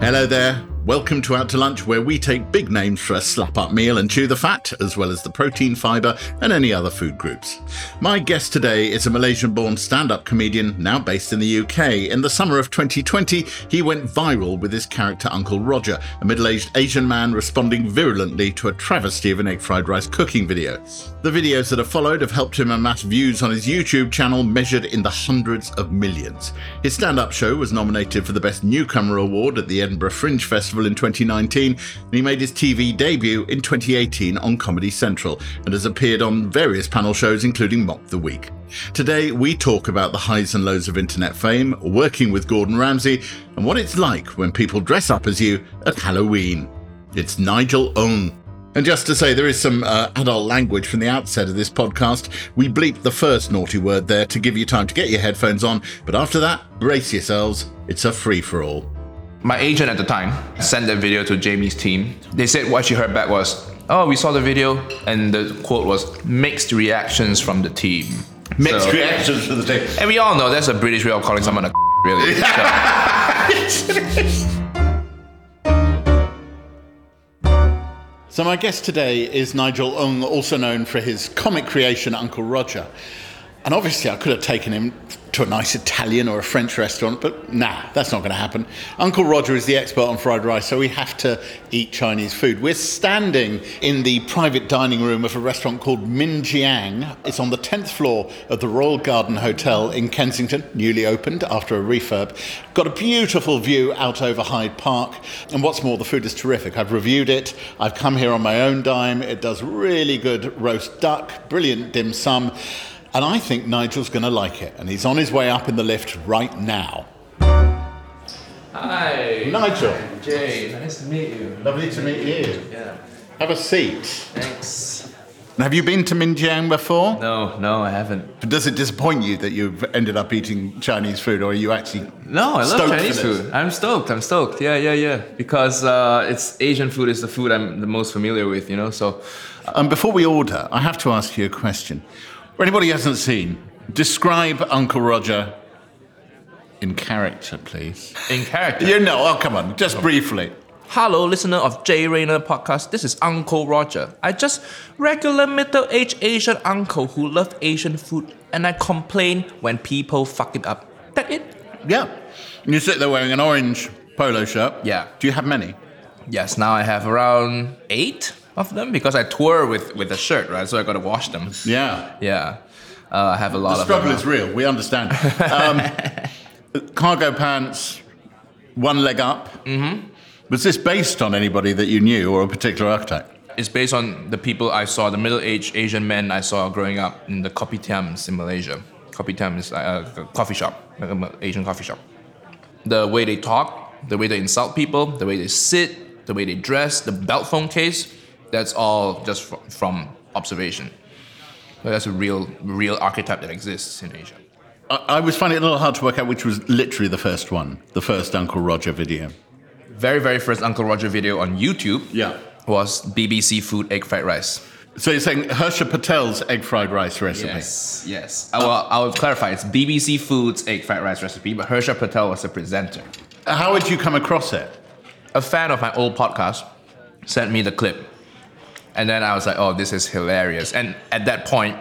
Hello there. Welcome to Out to Lunch, where we take big names for a slap up meal and chew the fat, as well as the protein, fibre, and any other food groups. My guest today is a Malaysian born stand up comedian now based in the UK. In the summer of 2020, he went viral with his character Uncle Roger, a middle aged Asian man responding virulently to a travesty of an egg fried rice cooking video. The videos that have followed have helped him amass views on his YouTube channel measured in the hundreds of millions. His stand up show was nominated for the Best Newcomer Award at the Edinburgh Fringe Festival in 2019, and he made his TV debut in 2018 on Comedy Central and has appeared on various panel shows, including Mock the Week. Today, we talk about the highs and lows of internet fame, working with Gordon Ramsay, and what it's like when people dress up as you at Halloween. It's Nigel Ng. And just to say, there is some uh, adult language from the outset of this podcast. We bleep the first naughty word there to give you time to get your headphones on, but after that, brace yourselves. It's a free for all. My agent at the time sent that video to Jamie's team. They said what she heard back was, "Oh, we saw the video," and the quote was "mixed reactions from the team." Mixed So- reactions from the team. And we all know that's a British way of calling someone a really. So- So, my guest today is Nigel Ng, also known for his comic creation Uncle Roger. And obviously, I could have taken him to a nice Italian or a French restaurant, but nah, that's not going to happen. Uncle Roger is the expert on fried rice, so we have to eat Chinese food. We're standing in the private dining room of a restaurant called Min Jiang. It's on the 10th floor of the Royal Garden Hotel in Kensington, newly opened after a refurb. Got a beautiful view out over Hyde Park, and what's more, the food is terrific. I've reviewed it, I've come here on my own dime. It does really good roast duck, brilliant dim sum. And I think Nigel's going to like it. And he's on his way up in the lift right now. Hi, Nigel, Jay. Nice to meet you. lovely to meet you. Yeah. Have a seat. Thanks. Have you been to Minjiang before? No, no, I haven't. Does it disappoint you that you've ended up eating Chinese food, or are you actually No, I love Chinese food. I'm stoked. I'm stoked. Yeah, yeah, yeah. Because uh, it's Asian food is the food I'm the most familiar with. You know, so Um, before we order, I have to ask you a question. For anybody who hasn't seen, describe Uncle Roger in character, please. in character. You know, oh, come on, just oh. briefly. Hello, listener of Jay Rayner podcast. This is Uncle Roger. I just regular middle-aged Asian uncle who loved Asian food, and I complain when people fuck it up. That it? Yeah. You sit there wearing an orange polo shirt. Yeah. Do you have many? Yes. Now I have around eight of them because I tour with with a shirt, right? So I gotta wash them. Yeah. Yeah. Uh, I have a lot The of struggle is real. We understand. Um, cargo pants, one leg up. Mm-hmm. Was this based on anybody that you knew or a particular archetype? It's based on the people I saw, the middle-aged Asian men I saw growing up in the kopitiams in Malaysia. Kopitiam is uh, a coffee shop, like an Asian coffee shop. The way they talk, the way they insult people, the way they sit, the way they dress, the belt phone case, that's all just fr- from observation. So that's a real, real archetype that exists in Asia. I, I was finding it a little hard to work out which was literally the first one, the first Uncle Roger video. Very, very first Uncle Roger video on YouTube Yeah. was BBC food egg fried rice. So you're saying Hersha Patel's egg fried rice recipe? Yes, yes. I will, I will clarify. It's BBC Foods egg fried rice recipe, but Hersha Patel was the presenter. How would you come across it? A fan of my old podcast sent me the clip, and then I was like, "Oh, this is hilarious!" And at that point,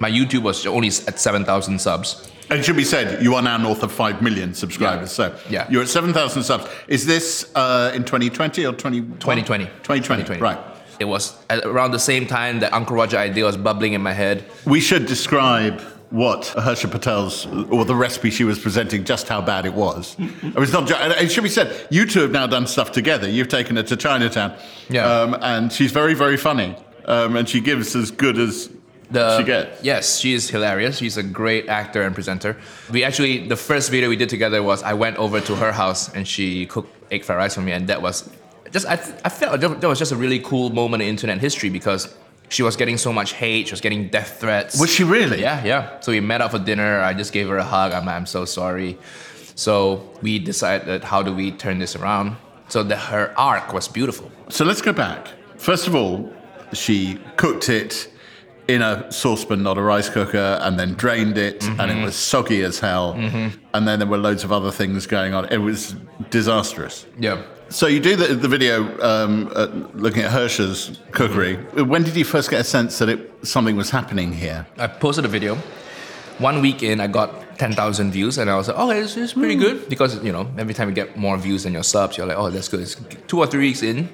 My YouTube was only at 7,000 subs. And it should be said, you are now north of 5 million subscribers. Yeah. So Yeah. you're at 7,000 subs. Is this uh, in 2020 or 20, 2020. 2020, right. It was around the same time that Uncle Roger idea was bubbling in my head. We should describe what Hersha Patel's, or the recipe she was presenting, just how bad it was. it was not. It should be said, you two have now done stuff together. You've taken her to Chinatown, Yeah. um, and she's very, very funny, um, and she gives as good as The, she gets. Yes, she is hilarious. She's a great actor and presenter. We actually, the first video we did together was I went over to her house and she cooked egg fried rice for me, and that was just, I, I felt that was just a really cool moment in internet history because she was getting so much hate, she was getting death threats. Was she really? Yeah, yeah. So we met up for dinner. I just gave her a hug. I'm, I'm so sorry. So we decided how do we turn this around. So that her arc was beautiful. So let's go back. First of all, she cooked it in a saucepan, not a rice cooker, and then drained it, and Mm-hmm. it was soggy as hell. And then there were loads of other things going on. It was disastrous. Yeah. So you do the, the video um, uh, looking at Hersha's cookery. When did you first get a sense that it, something was happening here? I posted a video. One week in, I got 10,000 views, and I was like, oh, this is pretty good. Because, you know, every time you get more views than your subs, you're like, oh, that's good. It's two or three weeks in,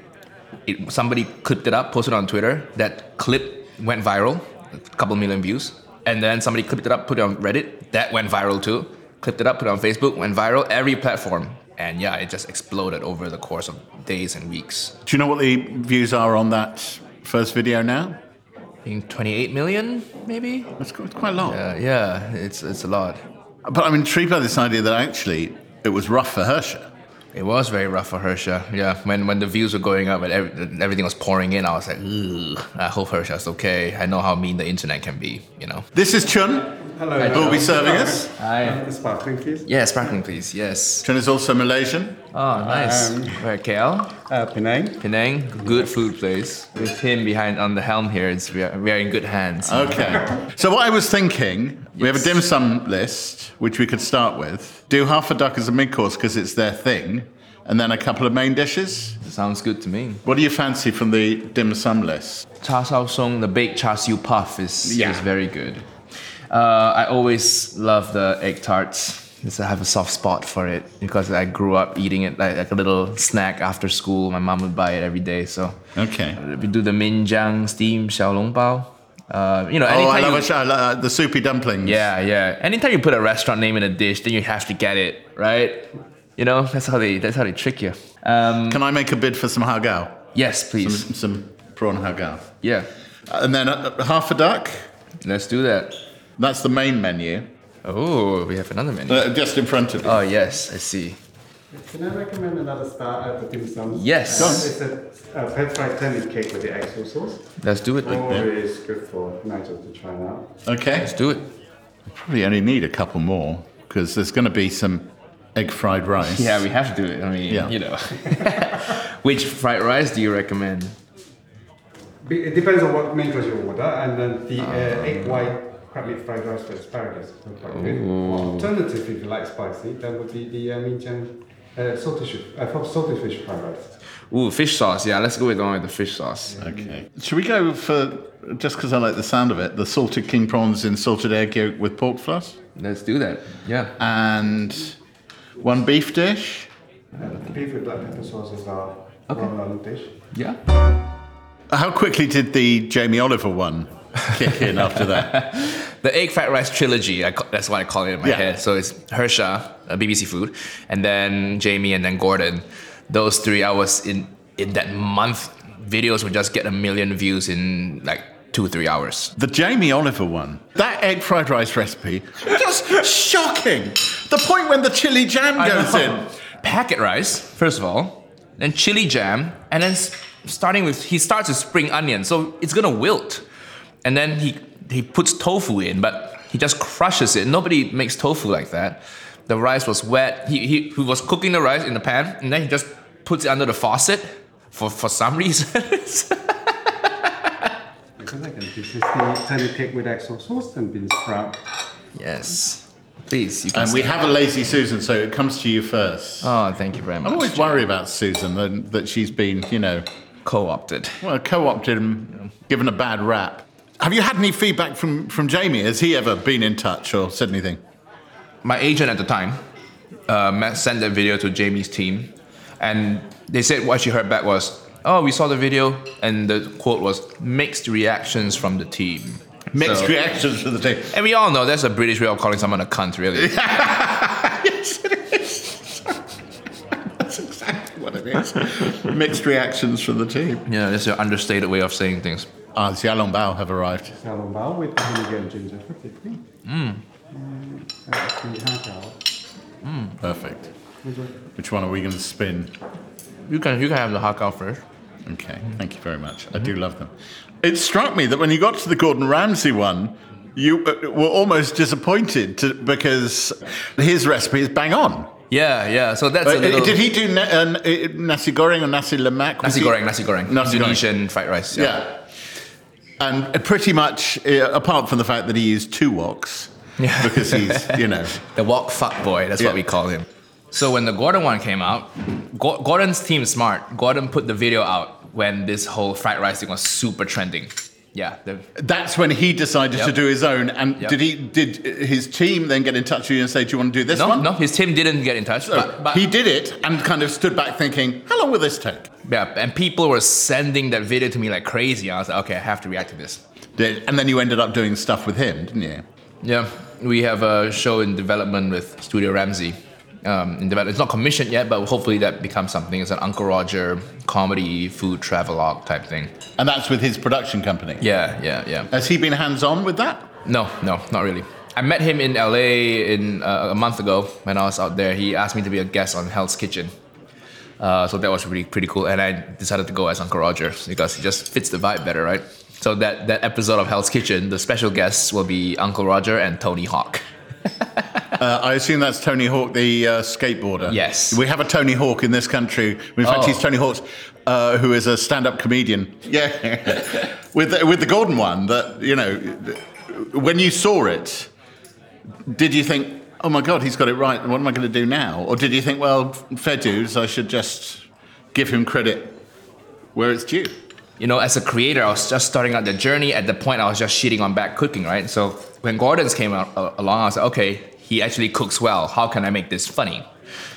it, somebody clipped it up, posted it on Twitter. That clip went viral, a couple million views. And then somebody clipped it up, put it on Reddit. That went viral too. Clipped it up, put it on Facebook, went viral, every platform. And yeah, it just exploded over the course of days and weeks. Do you know what the views are on that first video now? I think 28 million, maybe? It's quite, quite a lot. Yeah, yeah, it's, it's a lot. But I'm intrigued by this idea that actually it was rough for Hersha. It was very rough for Hersha. Yeah, when when the views were going up and every, everything was pouring in, I was like, Ugh, I hope Hersha's okay. I know how mean the internet can be, you know. This is Chun, Hello. who will be serving us. Hi. Sparkling, please. Yeah, sparkling, please. Yes. Chun is also Malaysian. Oh, nice. Where KL? Uh, Penang. Penang, good food place. With him behind on the helm here, it's we are, we are in good hands. Okay. so what I was thinking, we have a dim sum list, which we could start with. Do half a duck as a mid course because it's their thing, and then a couple of main dishes. Sounds good to me. What do you fancy from the dim sum list? Cha Sao Song, the baked char siu puff is, Yeah. is very good. Uh, I always love the egg tarts. I have a soft spot for it because I grew up eating it like, like a little snack after school. My mom would buy it every day. So Okay. we do the minjiang steamed xiaolongbao. Uh, you know, Oh, I love you, a sh- I love, uh, the soupy dumplings. yeah, yeah. Anytime you put a restaurant name in a dish, then you have to get it right. You know, that's how they that's how they trick you. Um, Can I make a bid for some hagao? yes, please. Some, some prawn hagao. Yeah, And then uh, half a duck. let's do that. That's the main menu, Oh, we have another menu. uh, just in front of you. Oh yes, I see. Can I recommend another star at the dim sum? Yes. Uh, it's a, a pet fried turnip cake with the XO sauce. Let's do it. Always good for Nigel to try now. Okay. Let's do it. Probably only need a couple more because there's going to be some egg fried rice. Yeah, we have to do it. I mean, Yeah. you know. Which fried rice do you recommend? It depends on what main course you order, and then the Ah. uh, egg white crab meat fried rice with asparagus. are quite good. Alternative, if you like spicy, that would be the uh, Minjiang uh, salted fish, uh, salted fish fried rice. Ooh, fish sauce. Yeah, let's go with the one with the fish sauce. Okay. Should we go for just because I like the sound of it, the salted king prawns in salted egg yolk with pork floss, Let's do that. Yeah. and one beef dish. Uh, beef with black pepper sauce is our well-known dish. Yeah. How quickly did the Jamie Oliver one kick in after that? The egg fried rice trilogy. I, that's what I call it in my Yeah. head. So it's Hersha, uh, BBC Food, and then Jamie, and then Gordon. Those three, I was in in that month. Videos would just get a million views in like two three hours. The Jamie Oliver one, that egg fried rice recipe, just shocking. The point when the chili jam goes in. Packet rice, first of all, then chili jam, and then starting with he starts with spring onion, so it's gonna wilt. And then he he puts tofu in, but he just crushes it. Nobody makes tofu like that. The rice was wet. He, he, he was cooking the rice in the pan, and then he just puts it under the faucet for, for some reason. Because I can this is the turnip cake with XO sauce and bean sprout. yes. Please, you can And we have a lazy Susan, so it comes to you first. Oh, thank you very much. I'm always worried about Susan that, that she's been, you know, co-opted. well, co-opted and given a bad rap. Have you had any feedback from, from Jamie? Has he ever been in touch or said anything? my agent at the time uh, sent that video to Jamie's team, and they said what she heard back was, "Oh, we saw the video," and the quote was "mixed reactions from the team." Mixed So- reactions from the team. And we all know that's a British way of calling someone a cunt, really. yes, it is. That's exactly what it is. Mixed reactions from the team. yeah, that's an understated way of saying things. Ah, the Xiaolong Bao have arrived. Xiaolong bao with vinegar and ginger for 50. Mm. Uh, the hakao. Perfect. Which one are we going to spin? You can you can have the hakao first. Okay, thank you very much. I do love them. It struck me that when you got to the Gordon Ramsay one, you uh, were almost disappointed to, because his recipe is bang on. Yeah, yeah. So that's Uh, a little. did he do na- uh, uh, nasi goreng or nasi lemak? Was Nasi he- goreng, nasi goreng, Nasi goreng. Indonesian fried rice. Yeah. And pretty much, uh, apart from the fact that he used two woks, Yeah. because he's, you know, The wok fuck boy, that's Yeah. what we call him. So when the Gordon one came out, Gordon's team smart. Gordon put the video out when this whole fried rice thing was super trending. Yeah, that's when he decided to do his own. And Yep. did he? Did his team then get in touch with you and say, "Do you want to do this no, one?" no, his team didn't get in touch. So but, but he did it and kind of stood back thinking, "How long will this take?" yeah, and people were sending that video to me like crazy. I was like, okay, I have to react to this. Did, and then you ended up doing stuff with him, didn't you? Yeah, we have a show in development with Studio Ramsay. Um, in development, it's not commissioned yet, but hopefully that becomes something. It's an Uncle Roger comedy, food travelogue type thing. And that's with his production company. Yeah, yeah, yeah. Has he been hands-on with that? No, no, not really. I met him in LA in uh, a month ago when I was out there. He asked me to be a guest on Hell's Kitchen. Uh, so that was really pretty cool, and I decided to go as Uncle Roger because he just fits the vibe better, right? So that that episode of Hell's Kitchen, the special guests will be Uncle Roger and Tony Hawk. Uh, I assume that's Tony Hawk, the uh, skateboarder. Yes. We have a Tony Hawk in this country. In fact, Oh. he's Tony Hawks, uh, who is a stand-up comedian. Yeah. with the, with the Gordon one, that you know, when you saw it, did you think, "Oh my God, he's got it right. What am I going to do now?" Or did you think, "Well, fair dues, I should just give him credit where it's due"? you know, as a creator, I was just starting out the journey. At the point, I was just shitting on bad cooking, right? So when Gordon's came out, uh, along, I was like, okay, he actually cooks well. How can I make this funny?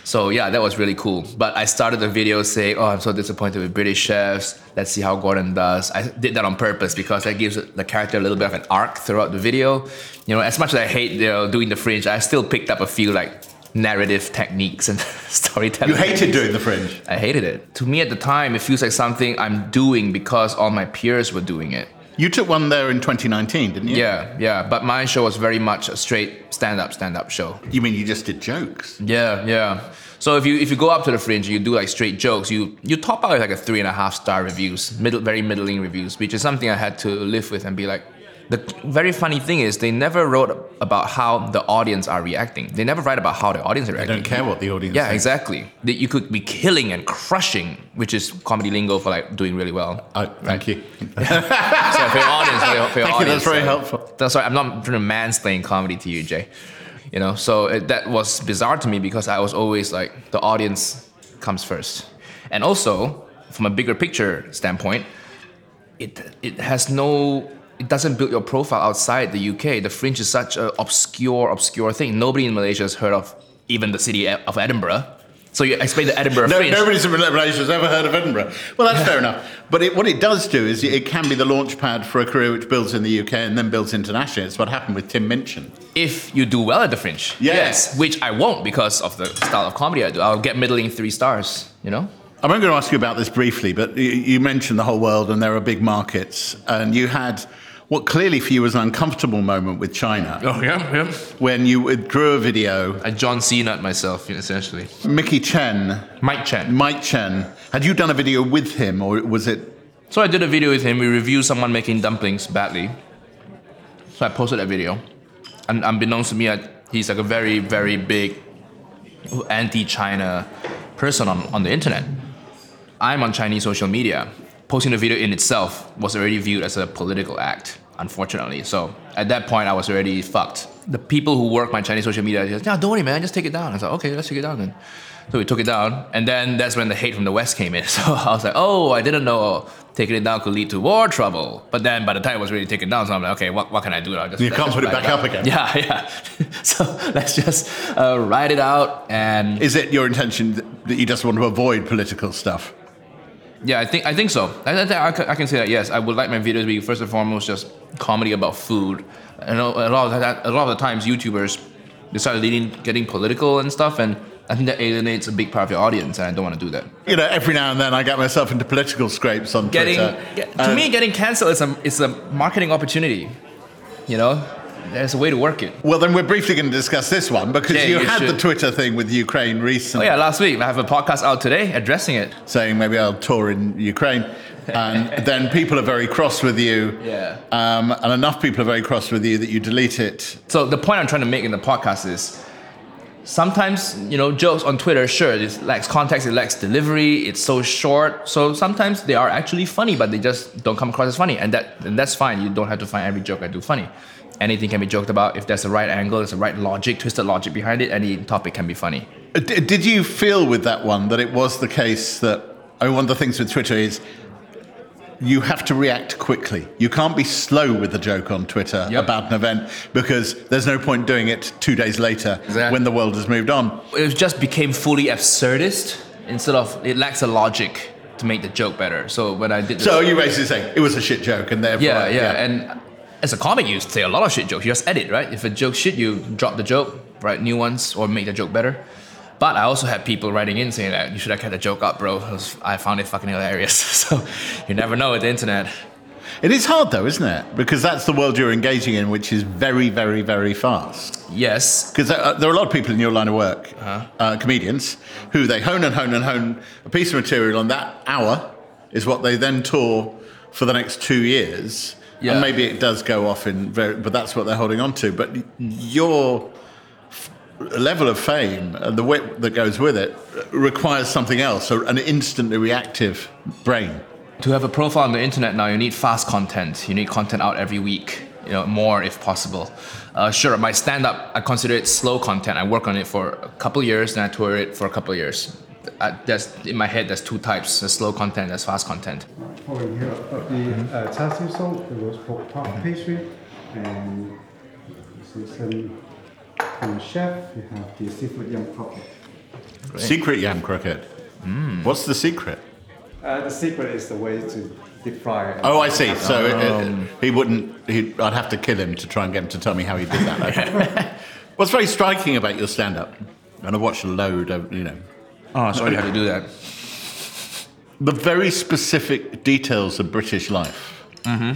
So yeah, that was really cool. But I started the video saying, "Oh, I'm so disappointed with British chefs. Let's see how Gordon does." I did that on purpose because that gives the character a little bit of an arc throughout the video. You know, as much as I hate you know, doing the fringe, I still picked up a few like narrative techniques and storytelling. You hated techniques. doing the fringe. I hated it. To me at the time, it feels like something I'm doing because all my peers were doing it. You took one there in 2019, didn't you? Yeah, yeah. But my show was very much a straight stand-up, stand-up show. You mean you just did jokes? Yeah, yeah. So if you if you go up to the fringe, you do like straight jokes. You you top out with like a three and a half star reviews, middle very middling reviews, which is something I had to live with and be like. The very funny thing is they never wrote about how the audience are reacting. They never write about how the audience are reacting. They don't care what the audience Yeah, thinks. exactly. That you could be killing and crushing, which is comedy lingo for like doing really well. I, thank you. So for your audience, for your, for your Thank you, that's very uh, helpful. That's sorry, I'm not trying to mansplain comedy to you, Jay. You know, so it, that was bizarre to me because I was always like the audience comes first, and also from a bigger picture standpoint, it it has no. It doesn't build your profile outside the UK. The Fringe is such an obscure, obscure thing. Nobody in Malaysia has heard of even the city of Edinburgh. So you explain the Edinburgh No, Fringe. nobody's in Malaysia has ever heard of Edinburgh. Well, that's fair enough. But it, what it does do is it can be the launch pad for a career which builds in the UK and then builds internationally. It's what happened with Tim Minchin. if you do well at the Fringe. Yeah. Yes, which I won't because of the style of comedy I do. I'll get middling three stars, you know? I'm only going to ask you about this briefly, but you mentioned the whole world and there are big markets. And you had what clearly for you was an uncomfortable moment with China Oh, yeah, yeah. when you withdrew a video. I John Cena myself, essentially. Mickey Chen, Mike Chen. Mike Chen, had you done a video with him or was it So I did a video with him. We reviewed someone making dumplings badly. So I posted that video. And unbeknownst to me, I, he's like a very, very big anti-China person on, on the internet. I'm on Chinese social media. Posting the video in itself was already viewed as a political act, unfortunately. So at that point, I was already fucked. the people who work my Chinese social media just, yeah, don't worry, man, just take it down. I was like, okay, let's take it down then. So we took it down, and then that's when the hate from the West came in. So I was like, oh, I didn't know taking it down could lead to war trouble. But then by the time it was really taken down, so I'm like, okay, what, what can I do? I'll just, You can't just put it back up again. Yeah, yeah. so let's just uh, write it out and Is it your intention that you just want to avoid political stuff? Yeah, I think I think so. I, I, I can- say that. Yes, I would like my videos to be first and foremost just comedy about food. I know a lot of that, a lot of the times YouTubers they start leaning, getting political and stuff, and I think that alienates a big part of your audience, and I don't want to do that. You know, every now and then I get myself into political scrapes on Getting Twitter. get- to Um, me, getting cancelled is a is a marketing opportunity. You know, there's a way to work it. Well, then we're briefly going to discuss this one because Yeah, you, you had the. Twitter thing with Ukraine Oh recently, yeah, last week I have a podcast out today addressing it. saying maybe I'll tour in Ukraine. And then people are very cross with you. Yeah. Um, and enough people are very cross with you that you delete it. So the point I'm trying to make in the podcast is sometimes you know jokes on Twitter, sure, it lacks context, it lacks delivery, it's so short. So sometimes they are actually funny, but they just don't come across as funny, and that and that's fine. You don't have to find every joke I do funny. Anything can be joked about if there's a right angle, there's a right logic, twisted logic behind it. Any topic can be funny. Uh, D- did you feel with that one that it was the case that I mean, one of the things with Twitter is you have to react quickly. You can't be slow with the joke on Twitter Yep. about an event because there's no point doing it two days later Exactly. when the world has moved on. It just became fully absurdist instead of it lacks a logic to make the joke better. So when I did So you basically saying it was a shit joke and therefore Yeah, yeah, and as a comic, you say a lot of shit jokes. You just edit, right? If a joke shit, you drop the joke, write new ones, or make the joke better. But I also had people writing in saying that you should have kept the joke up, bro. Was- I found it fucking hilarious. so you never know with the internet. It is hard though, isn't it? Because that's the world you're engaging in, which is very, very, very fast. Yes, Because uh, there are a lot of people in your line of work, uh comedians, who they hone and hone and hone a piece of material, and that hour is what they then tour for the next two years. Yeah. And maybe it does go off in very, but that's what they're holding on to. But your f- level of fame and the wit that goes with it requires something else, so an instantly reactive brain. to have a profile on the internet now, you need fast content. You need content out every week, you know, more if possible. Uh, sure, my stand-up, I consider it slow content. I work on it for a couple years, then I tour it for a couple years. I, there's, in my head, there's two types: there's slow content, there's fast content. Over here, of the uh, char siu salt, the roast pork top pastry, and this is um, from the chef. You have the seafood yum croquette. Secret yam croquette. What's the secret? Uh, the secret is the way to deep fry. it. Oh, I see. So uh, he wouldn't. He, I'd have to kill him to try and get him to tell me how he did that. Okay. What's very striking about your stand-up, and I watched a load of, you know, Oh, sorry, you had to do that. The very specific details of British life. Mm-hmm.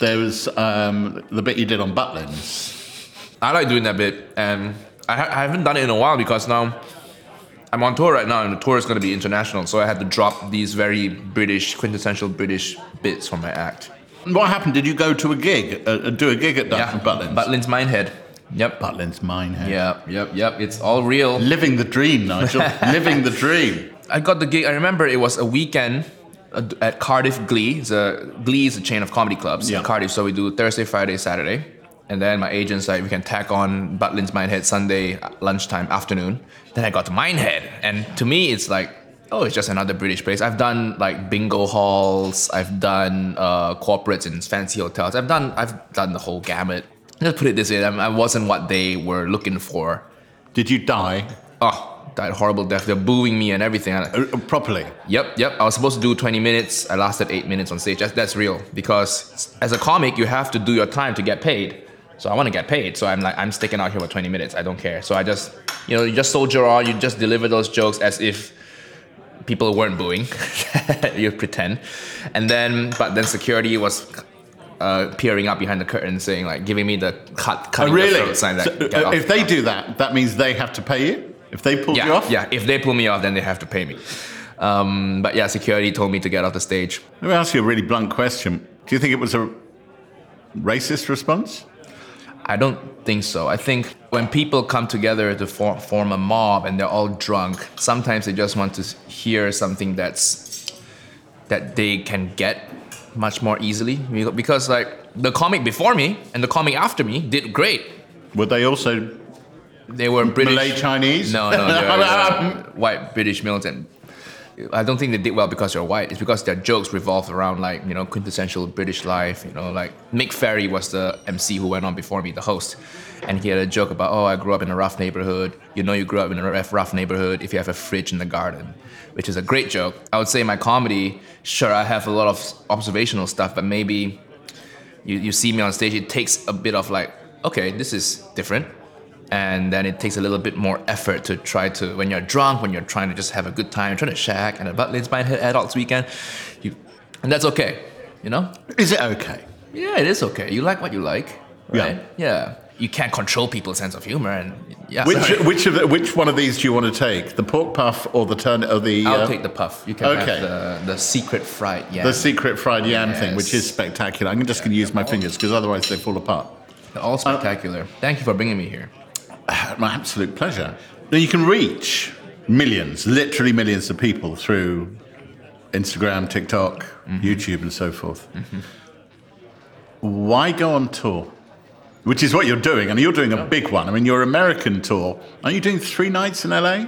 There was um, the bit you did on Butlins. I like doing that bit, and I, ha- I haven't done it in a while because now I'm on tour right now, and the tour is going to be international. So I had to drop these very British, quintessential British bits from my act. What happened? Did you go to a gig, uh, do a gig at Yeah, Butlins? Butlin's Minehead. Yep. Butlins, mine. hey? Yep, yep, yep. It's all real. Living the dream, Nigel. Living the dream. I got the gig. I remember it was a weekend at- Cardiff Glee. It's a Glee is a chain of comedy clubs Yeah. in Cardiff. So we do Thursday, Friday, Saturday, and then my agent's like, we can tack on Butlin's Minehead Sunday uh, lunchtime, afternoon. Then I got to Minehead, and to me, it's like. Oh, it's just another British place. I've done like bingo halls. I've done uh, corporates in fancy hotels. I've done I've done the whole gamut. Let's put it this way: I wasn't what they were looking for. Did you die Oh, died horrible death. They're booing me and everything. I- uh, properly? Yep, yep. I was supposed to do 20 minutes. I lasted eight minutes on stage. That's, that's real because as a comic, you have to do your time to get paid. So I want to get paid. So I'm like, I'm sticking out here for 20 minutes. I don't care. So I just, you know, you just soldier on. You just deliver those jokes as if people weren't booing. you pretend, and then, but then security was. Uh, peering up behind the curtain, saying like, giving me the cut, Oh, cutting the really? throat sign. Like, So, uh, if they do that, that means they have to pay you. If they pull yeah, you off. yeah. If they pull me off, then they have to pay me. Um, but yeah, security told me to get off the stage. Let me ask you a really blunt question. Do you think it was a racist response? I don't think so. I think when people come together to form, form a mob and they're all drunk, sometimes they just want to hear something that's that they can get much more easily because like the comic before me and the comic after me did great. Were they also They were British. Malay Chinese? No, no, they're uh, white British militant. I don't think they did well because they're white. It's because their jokes revolved around like you know quintessential British life. You know, like Mick Ferry was the MC who went on before me, the host, and he had a joke about, oh, I grew up in a rough neighborhood. You know, you grew up in a rough, rough neighborhood if you have a fridge in the garden, which is a great joke. I would say my comedy, sure, I have a lot of observational stuff, but maybe you, you see me on stage, it takes a bit of like, okay, this is different. And then it takes a little bit more effort to try to, when you're drunk, when you're trying to just have a good time, trying to shack and about Liz Bine Adults Weekend, you, and that's okay, you know? Is it okay? Yeah, it is okay. You like what you like, right? Yeah. You can't control people's sense of humor, and yeah. Which sorry. which of the, which one of these do you want to take? The pork puff or the turn or the I'll uh, take the puff. You can okay. have the, the secret fried yam. the secret fried yam thing, which is spectacular. I'm just going to use my fingers because otherwise they fall apart. They're all spectacular. Thank you for bringing me here. My absolute pleasure. Now you can reach millions, literally millions of people through Instagram, TikTok, YouTube, and so forth. Why go on tour? Which is what you're doing, and you're doing a big one. I mean, your American tour. Are you doing three nights in LA?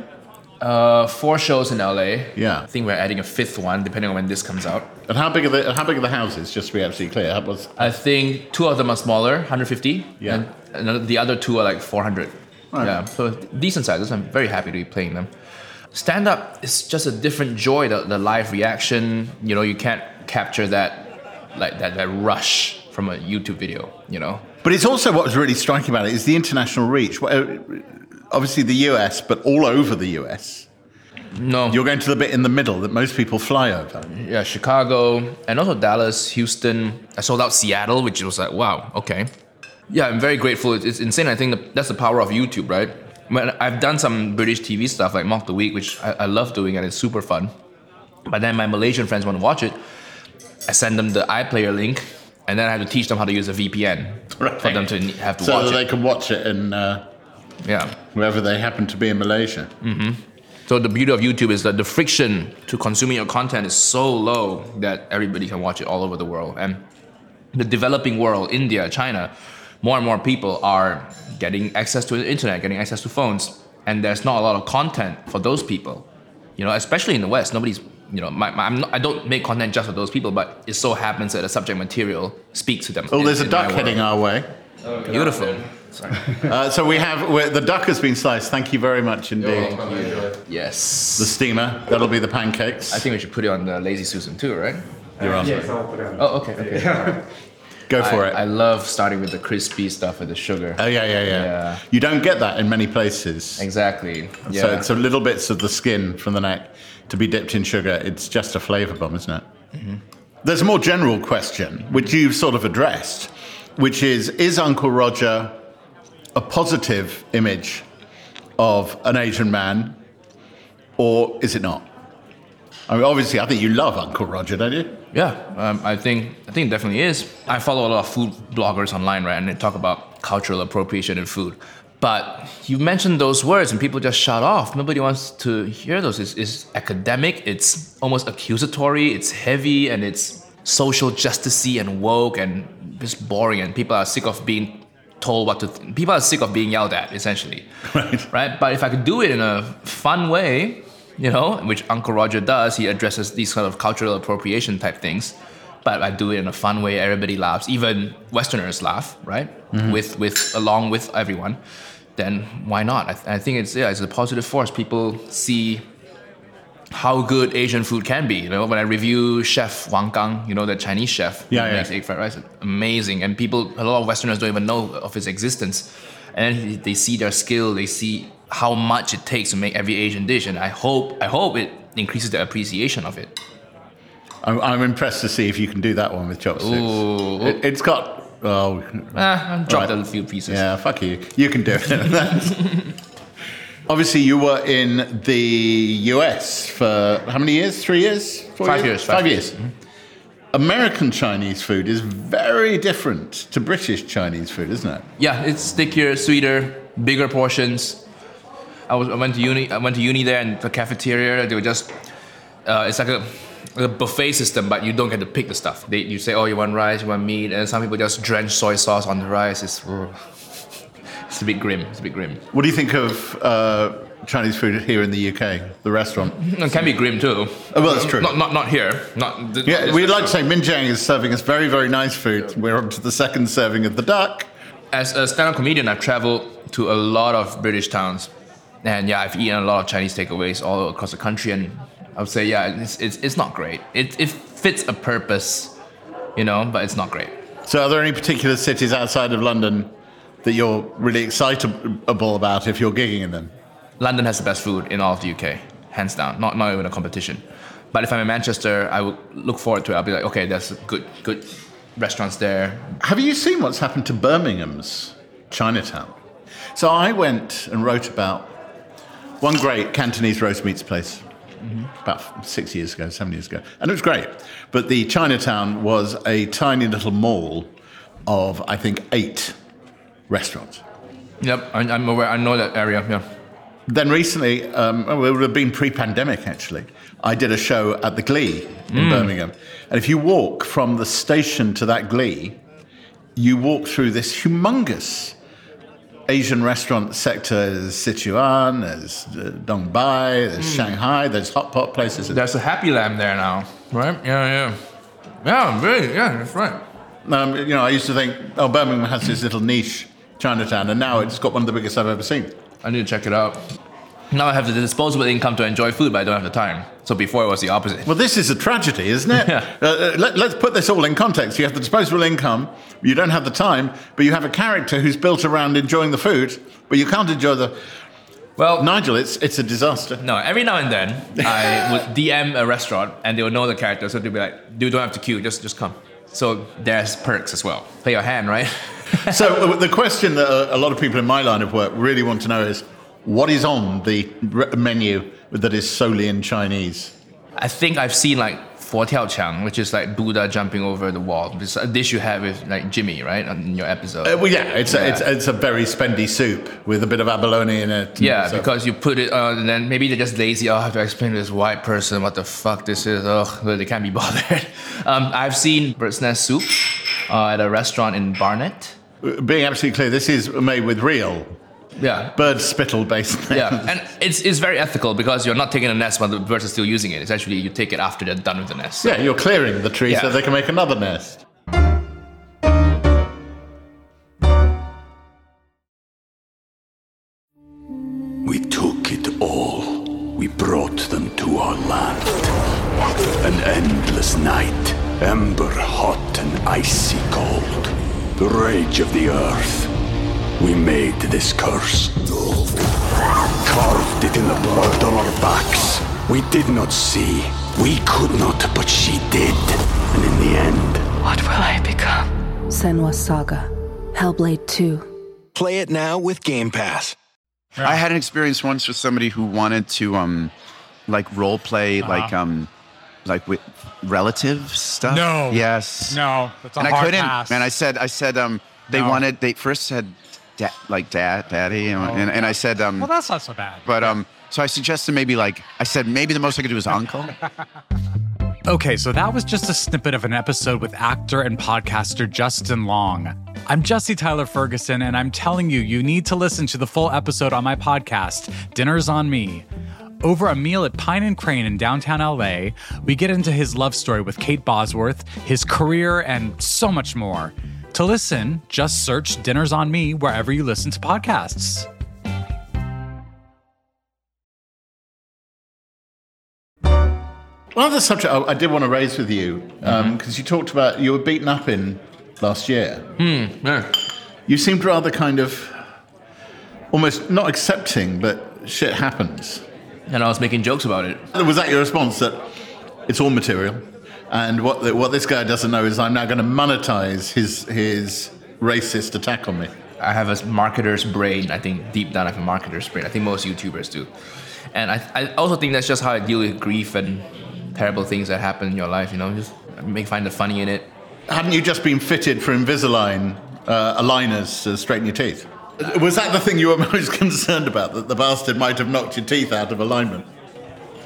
Uh, four shows in LA. Yeah. I think we're adding a fifth one, depending on when this comes out. And how big are the how big are the houses? Just to be absolutely clear, how I think two of them are smaller, 150. Yeah. And another, the other two are like 400. Right. Yeah. So decent sizes. I'm very happy to be playing them. Stand up is just a different joy. The, the live reaction, you know, you can't capture that, like that, that rush from a YouTube video, you know? But it's also what was really striking about it is the international reach. Well, uh, Obviously, the US, but all over the US. No. You're going to the bit in the middle that most people fly over. yeah, Chicago and also Dallas, Houston. I sold out Seattle, which was like, wow, okay. Yeah, I'm very grateful. It's, it's insane. I think that that's the power of YouTube, right? When I've done some British TV stuff like Mock the Week, which I, I love doing and it's super fun. But then my Malaysian friends want to watch it. I send them the iPlayer link, and then I have to teach them how to use a VPN for them to have to So watch that it. So they can watch it in uh, yeah. wherever they happen to be in Malaysia. So the beauty of YouTube is that the friction to consuming your content is so low that everybody can watch it all over the world. And the developing world, India, China, more and more people are getting access to the internet, getting access to phones, and there's not a lot of content for those people. You know, especially in the West, nobody's. You know, my, my, I'm not, I don't make content just for those people, but it so happens that the subject material speaks to them. Oh, in- there's a duck heading our way. Beautiful. Uh, so we have we're, the duck has been sliced. Thank you very much indeed. Yes. The steamer. That'll be the pancakes. I think we should put it on the Lazy Susan too, right? You're on. Yes, I'll put it on. Oh, okay, okay. Go for I, it. I love starting with the crispy stuff with the sugar. oh yeah, yeah, yeah, Yeah. You don't get that in many places. Exactly. Yeah. So it's a little bits of the skin from the neck to be dipped in sugar. It's just a flavour bomb, isn't it? Mm-hmm. There's a more general question, which you've sort of addressed, which is Is Uncle Roger a positive image of an Asian man, or is it not? I mean, obviously, I think you love Uncle Roger, don't you? yeah. Um, I think I think it definitely is. I follow a lot of food bloggers online, right, and they talk about cultural appropriation in food. But you mentioned those words, and people just shut off. Nobody wants to hear those. It's, it's academic. It's almost accusatory. It's heavy, and it's social justicey and woke, and just boring. And people are sick of being told what to. Th- people are sick of being yelled at, essentially. Right. right? But if I could do it in a fun way, you know, which Uncle Roger does, he addresses these kind of cultural appropriation type things. But I do it in a fun way. Everybody laughs, even Westerners laugh, right? Mm-hmm. With with along with everyone. Then why not? I, th- I think it's yeah, it's a positive force. People see how good Asian food can be. You know, when I review Chef Wang Gang, you know, the Chinese chef who Yeah, yeah. makes egg fried rice, amazing. And people, a lot of Westerners don't even know of his existence. And they see their skill, they see how much it takes to make every Asian dish. And I hope, I hope it increases the appreciation of it. I'm, I'm impressed to see if you can do that one with chopsticks. Ooh. It, it's got. Oh, Ah, I dropped Right. a few pieces. Yeah, fuck you. You can do it. Obviously, you were in the US for how many years? Three years? Four Five years, Five, five years. American Chinese food is very different to British Chinese food, isn't it? Yeah, it's stickier, sweeter, bigger portions. I was I went to uni. I went to uni there, and the cafeteria they were just. Uh, it's like a, a buffet system, but you don't get to pick the stuff. They, you say, oh, you want rice, you want meat, and some people just drench soy sauce on the rice. It's, It's a bit grim. It's a bit grim. What do you think of uh, Chinese food here in the UK, the restaurant? It can be grim too. Oh, well, that's true. Not not, not here. Not. Yeah, we'd like to say Minjiang is serving us very, very nice food. We're on to the second serving of the duck. As a stand-up comedian, I've traveled to a lot of British towns, and yeah, I've eaten a lot of Chinese takeaways all across the country, and I would say yeah, it's it's, it's not great. It it fits a purpose, you know, but it's not great. So, are there any particular cities outside of London that you're really excitable about if you're gigging in them? London has the best food in all of the UK, hands down. Not not even a competition. But if I'm in Manchester, I would look forward to it. I'll be like, okay, there's good good restaurants there. Have you seen what's happened to Birmingham's Chinatown? So, I went and wrote about one great Cantonese roast meats place about six years ago, seven years ago, and it was great. But the Chinatown was a tiny little mall of, I think, eight restaurants. Yep, I, I'm aware. I know that area. Yeah. Then recently, um, it would have been pre-pandemic actually. I did a show at the Glee in Birmingham, and if you walk from the station to that Glee, you walk through this humongous Asian restaurant sector. There's Sichuan, there's uh, Dongbei, there's Shanghai, there's hot pot places. There's a Happy Lamb there now, right? Yeah, yeah. Yeah, really, yeah, that's right. Um, you know, I used to think, oh, Birmingham has this little niche Chinatown, and now it's got one of the biggest I've ever seen. I need to check it out. Now I have the disposable income to enjoy food, but I don't have the time. So before it was the opposite. Well, this is a tragedy, isn't it? Yeah. Uh, uh, let, let's put this all in context. You have the disposable income, you don't have the time, but you have a character who's built around enjoying the food, but you can't enjoy the. Well, Nigel, it's it's a disaster. no, every now and then I would DM a restaurant and they would know the character, so they'd be like, "Dude, don't have to queue, just just come." So there's perks as well. Play your hand, right? so uh, the question that uh, a lot of people in my line of work really want to know is, what is on the menu that is solely in Chinese? I think I've seen like Fo Tiao Chang, which is like Buddha jumping over the wall. It's a dish you had with like Jimmy, right, in your episode. Uh, well, yeah, it's, A, it's it's a very spendy soup with a bit of abalone in it. Yeah, so- because you put it on, and then maybe they're just lazy. Oh, I have to explain to this white person what the fuck this is. Oh, they can't be bothered. Um, I've seen bird's nest soup uh, at a restaurant in Barnet. being absolutely clear, this is made with real Yeah. bird spittle based. Yeah, and it's, it's very ethical because you're not taking a nest while the birds are still using it. It's actually you take it after they're done with the nest. Yeah, you're clearing the tree so they can make another nest. We took it all. We brought them to our land. An endless night, ember hot and icy cold. The rage of the earth. We made this curse. Carved it in the blood on our backs. We did not see. We could not, but she did. And in the end, What will I become? Senua's Saga. Hellblade 2. Play it now with Game Pass. I had an experience once with somebody who wanted to um like role play like um like with relative stuff. No. Yes. No, that's a and I couldn't. pass. And I said I said um they No. wanted they first said da- like dad daddy and, and, and I said um well, that's not so bad. but um so I suggested maybe like I said maybe the most I could do is uncle. Okay, so that was just a snippet of an episode with actor and podcaster Justin Long. I'm Jesse Tyler Ferguson, and I'm telling you, you need to listen to the full episode on my podcast, Dinner's on Me. Over a meal at Pine and Crane in downtown LA, we get into his love story with Kate Bosworth, his career, and so much more. To listen, just search Dinner's on Me wherever you listen to podcasts. One other subject I, I did want to raise with you, um, mm-hmm. because you talked about you were beaten up in last year. Hmm, yeah. You seemed rather kind of almost not accepting, but shit happens. And I was making jokes about it. Was that your response that it's all material? And what, the, what this guy doesn't know is I'm now going to monetize his, his racist attack on me. I have a marketer's brain. I think deep down I have a marketer's brain. I think most YouTubers do. And I, I also think that's just how I deal with grief and terrible things that happen in your life. You know, just make find the funny in it. Hadn't you just been fitted for Invisalign uh, aligners to straighten your teeth? Was that the thing you were most concerned about, that the bastard might have knocked your teeth out of alignment?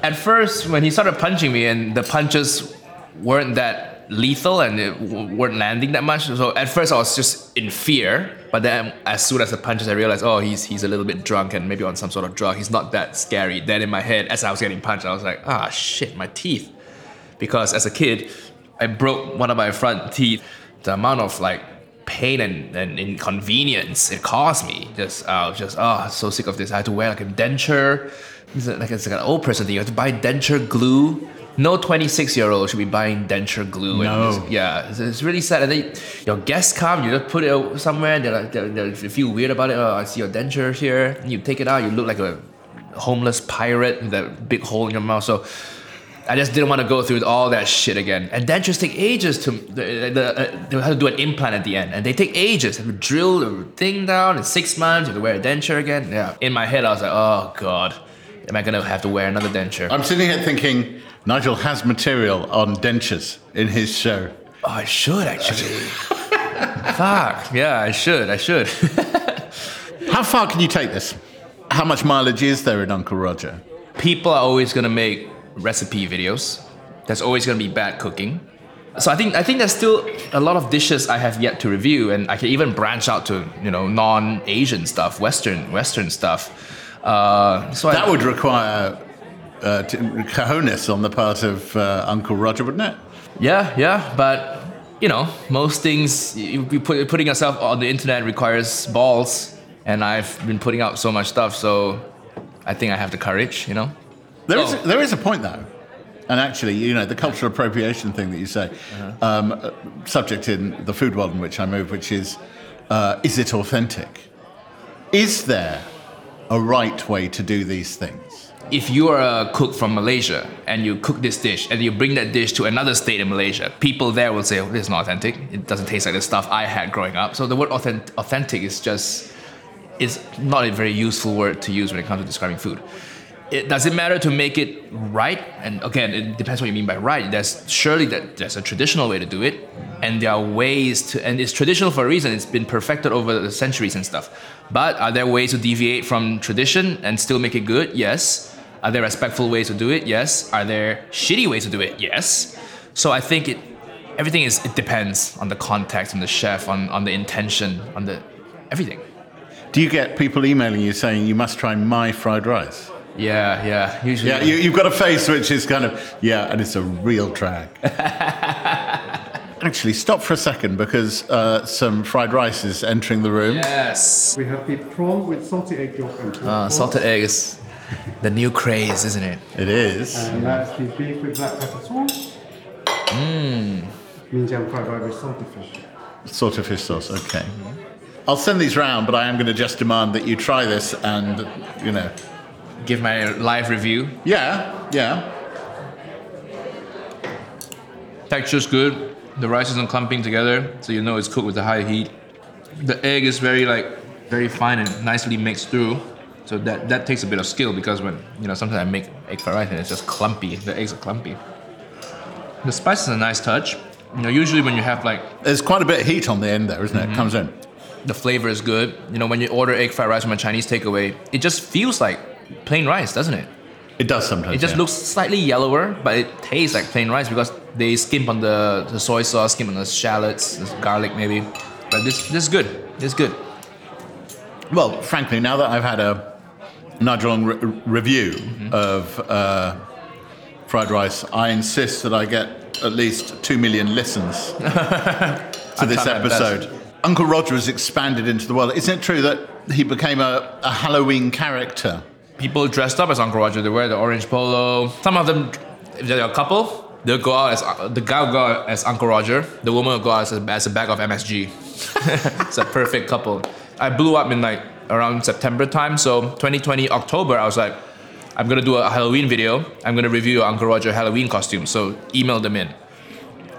At first, when he started punching me, and the punches weren't that lethal and it w- weren't landing that much. So at first I was just in fear, but then as soon as the punches, I realized, oh, he's he's a little bit drunk and maybe on some sort of drug. He's not that scary. Then in my head, as I was getting punched, I was like, ah, shit, my teeth. Because as a kid, I broke one of my front teeth. The amount of like pain and, and inconvenience it caused me. Just I was just oh so sick of this. I had to wear like a denture. It's like it's like an old person thing. You have to buy denture glue. No 26 year old should be buying denture glue. No. just- yeah, it's, it's really sad. And then your guests come, you just put it somewhere, and they're like, they they feel weird about it. Oh, I see your denture here. And you take it out, you look like a homeless pirate with that big hole in your mouth. So I just didn't want to go through all that shit again. And dentures take ages to. The, the, uh, they have to do an implant at the end, and they take ages. They have to drill the thing down in six months. You have to wear a denture again. Yeah. In my head, I was like, oh god, am I gonna have to wear another denture? I'm sitting here thinking Nigel has material on dentures in his show. Oh, I should actually. Fuck. Yeah, I should. I should. How far can you take this? How much mileage is there in Uncle Roger? people are always gonna make recipe videos. There's always gonna be bad cooking. So I think I think there's still a lot of dishes I have yet to review, and I can even branch out to you know non-Asian stuff, Western Western stuff. Uh, so That I, would require uh, t- cojones on the part of uh, Uncle Roger, wouldn't it? yeah, yeah, but you know most things you, you put, putting yourself on the internet requires balls, and I've been putting out so much stuff, so I think I have the courage, you know. There is Oh. there is a point though, and actually, you know, the cultural appropriation thing that you say, Uh-huh. um, subject in the food world in which I move, which is, uh, is it authentic? Is there a right way to do these things? if you are a cook from Malaysia and you cook this dish and you bring that dish to another state in Malaysia, people there will say, oh, this is not authentic. It doesn't taste like the stuff I had growing up. So the word authentic, authentic is just, is not a very useful word to use when it comes to describing food. It, does it matter to make it right? And again, it depends what you mean by right. There's surely that there's a traditional way to do it, and there are ways to, and it's traditional for a reason. It's been perfected over the centuries and stuff. But are there ways to deviate from tradition and still make it good? Yes. Are there respectful ways to do it? Yes. Are there shitty ways to do it? Yes. So I think it, everything is it depends on the context, on the chef, on on the intention, on the everything. Do you get people emailing you saying you must try my fried rice? Yeah, yeah. Usually, Yeah, you, you've got a face which is kind of yeah, and it's a real drag. Actually, stop for a second because uh, some fried rice is entering the room. Yes. We have the prawn with salted egg yolk and pork Uh, salted egg is the new craze, isn't it? It is. And that's the beef with black pepper sauce. Mmm. Minjiang fried rice with salted fish. Sort of fish sauce, okay. I'll send these round, but I am going to just demand that you try this and, you know. Give my live review. Yeah, yeah. Texture's good. The rice isn't clumping together, so you know it's cooked with a high heat. The egg is very like very fine and nicely mixed through. So that that takes a bit of skill because when you know sometimes I make egg fried rice and it's just clumpy. The eggs are clumpy. The spice is a nice touch. You know, usually when you have like There's quite a bit of heat on the end there, isn't it? It comes in. the flavor is good. You know, when you order egg fried rice from a Chinese takeaway, it just feels like plain rice, doesn't it? It does sometimes. It just yeah. looks slightly yellower, but it tastes like plain rice because they skimp on the, the soy sauce, skimp on the shallots, the garlic maybe. But this this is good. This is good. Well, frankly, now that I've had a Nigel Ng re- review Mm-hmm. of uh, fried rice, I insist that I get at least two million listens to this tried my best. episode. Uncle Roger has expanded into the world. Isn't it true that he became a, a Halloween character? People dressed up as Uncle Roger. They wear the orange polo. Some of them, if they're a couple, they'll go out as the guy will go out as Uncle Roger. The woman will go out as a, as a bag of MSG. it's a perfect couple. I blew up in like around September time. So 2020 October, I was like, I'm gonna do a Halloween video. I'm gonna review Uncle Roger Halloween costume. So email them in.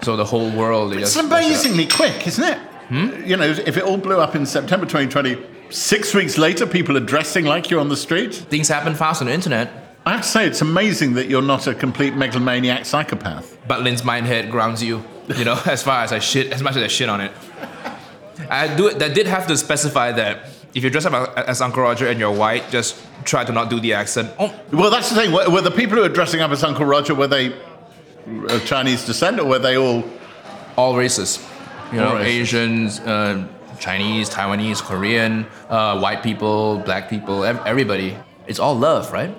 So the whole world. It's just, amazingly quick, isn't it? Hmm? You know, if it all blew up in September 2020, six weeks later, people are dressing like you're on the street. Things happen fast on the internet. I have to say, it's amazing that you're not a complete megalomaniac psychopath. But Lynn's Minehead grounds you, you know, as far as I shit, as much as I shit on it. I do it. That did have to specify that if you dress up as Uncle Roger and you're white, just try to not do the accent. Oh, Well, that's the thing. Were, were the people who were dressing up as Uncle Roger, were they of Chinese descent or were they all all races. You All know, races. Asians, uh, Chinese, Taiwanese, Korean, uh, white people, black people, ev- everybody. It's all love, right?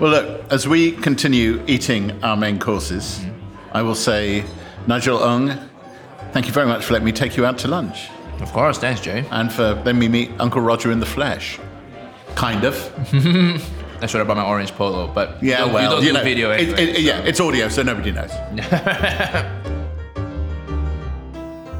Well, look, as we continue eating our main courses, I will say, Nigel Ng, thank you very much for letting me take you out to lunch. Of course, thanks, Jay. And for letting me meet Uncle Roger in the flesh. Kind of. I should have brought my orange polo, but Yeah, well, you don't you do know, video it- anyway. it- yeah, it's audio, so nobody knows.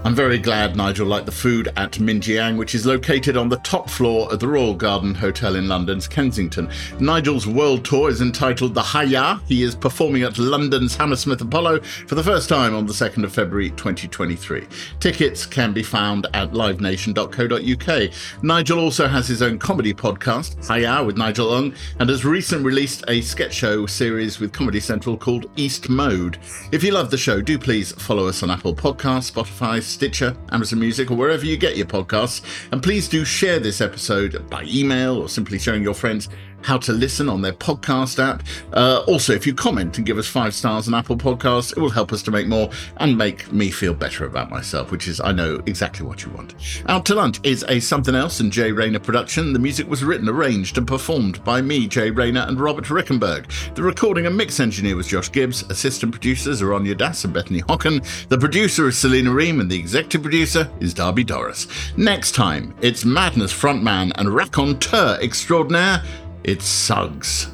I'm very glad Nigel liked the food at Minjiang, which is located on the top floor of the Royal Garden Hotel in London's Kensington. Nigel's world tour is entitled The Haiyaa. He is performing at London's Hammersmith Apollo for the first time on the 2nd of February 2023. Tickets can be found at livenation.co.uk. Nigel also has his own comedy podcast, Haiyaa with Nigel Ng, and has recently released a sketch show series with Comedy Central called East Mode. If you love the show, do please follow us on Apple Podcasts, Spotify, Stitcher, Amazon Music, or wherever you get your podcasts. And please do share this episode by email or simply showing your friends how to listen on their podcast app. Uh, also, if you comment and give us five stars on Apple Podcasts, it will help us to make more and make me feel better about myself, which is, I know, exactly what you want. Out to Lunch is a Something Else and Jay Rayner production. The music was written, arranged, and performed by me, Jay Rayner, and Robert Rickenberg. The recording and mix engineer was Josh Gibbs. Assistant producers are Anya Das and Bethany Hocken. The producer is Selena Ream, and the executive producer is Darby Doris. Next time, it's Madness frontman and raconteur extraordinaire. It's Suggs.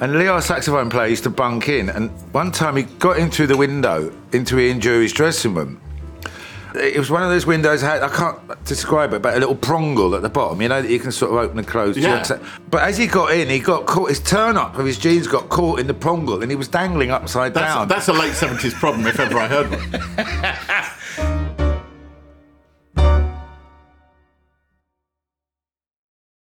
And Leo, our saxophone player, used to bunk in. And one time he got in through the window into Ian Dury's dressing room. It was one of those windows, had, I can't describe it, but a little prongle at the bottom, you know, that you can sort of open and close. Yeah. But as he got in, he got caught, his turn up of his jeans got caught in the prongle and he was dangling upside That's, down. that's a late 70s problem, if ever I heard one.